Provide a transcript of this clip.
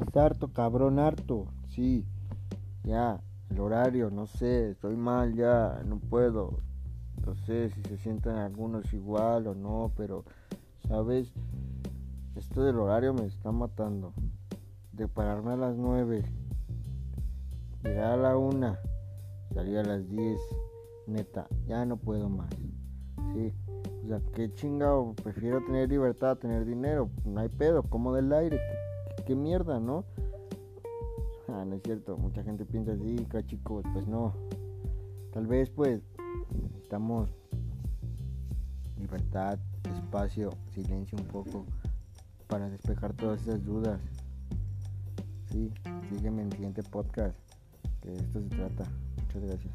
estás harto, cabrón, harto. Sí, ya, el horario, no sé, estoy mal ya, no puedo. No sé si se sientan algunos igual o no, pero, ¿sabes? Esto del horario me está matando. De pararme a las 9, llegar a la 1, salir a las 10, neta, ya no puedo más. Sí, o sea, qué chingado, prefiero tener libertad tener dinero, no hay pedo, como del aire, qué, mierda, ¿no? Ah, no es cierto, mucha gente piensa así, chicos, pues no. Tal vez pues necesitamos libertad, espacio, silencio un poco para despejar todas esas dudas. Sí, sígueme en el siguiente podcast, que de esto se trata. Muchas gracias.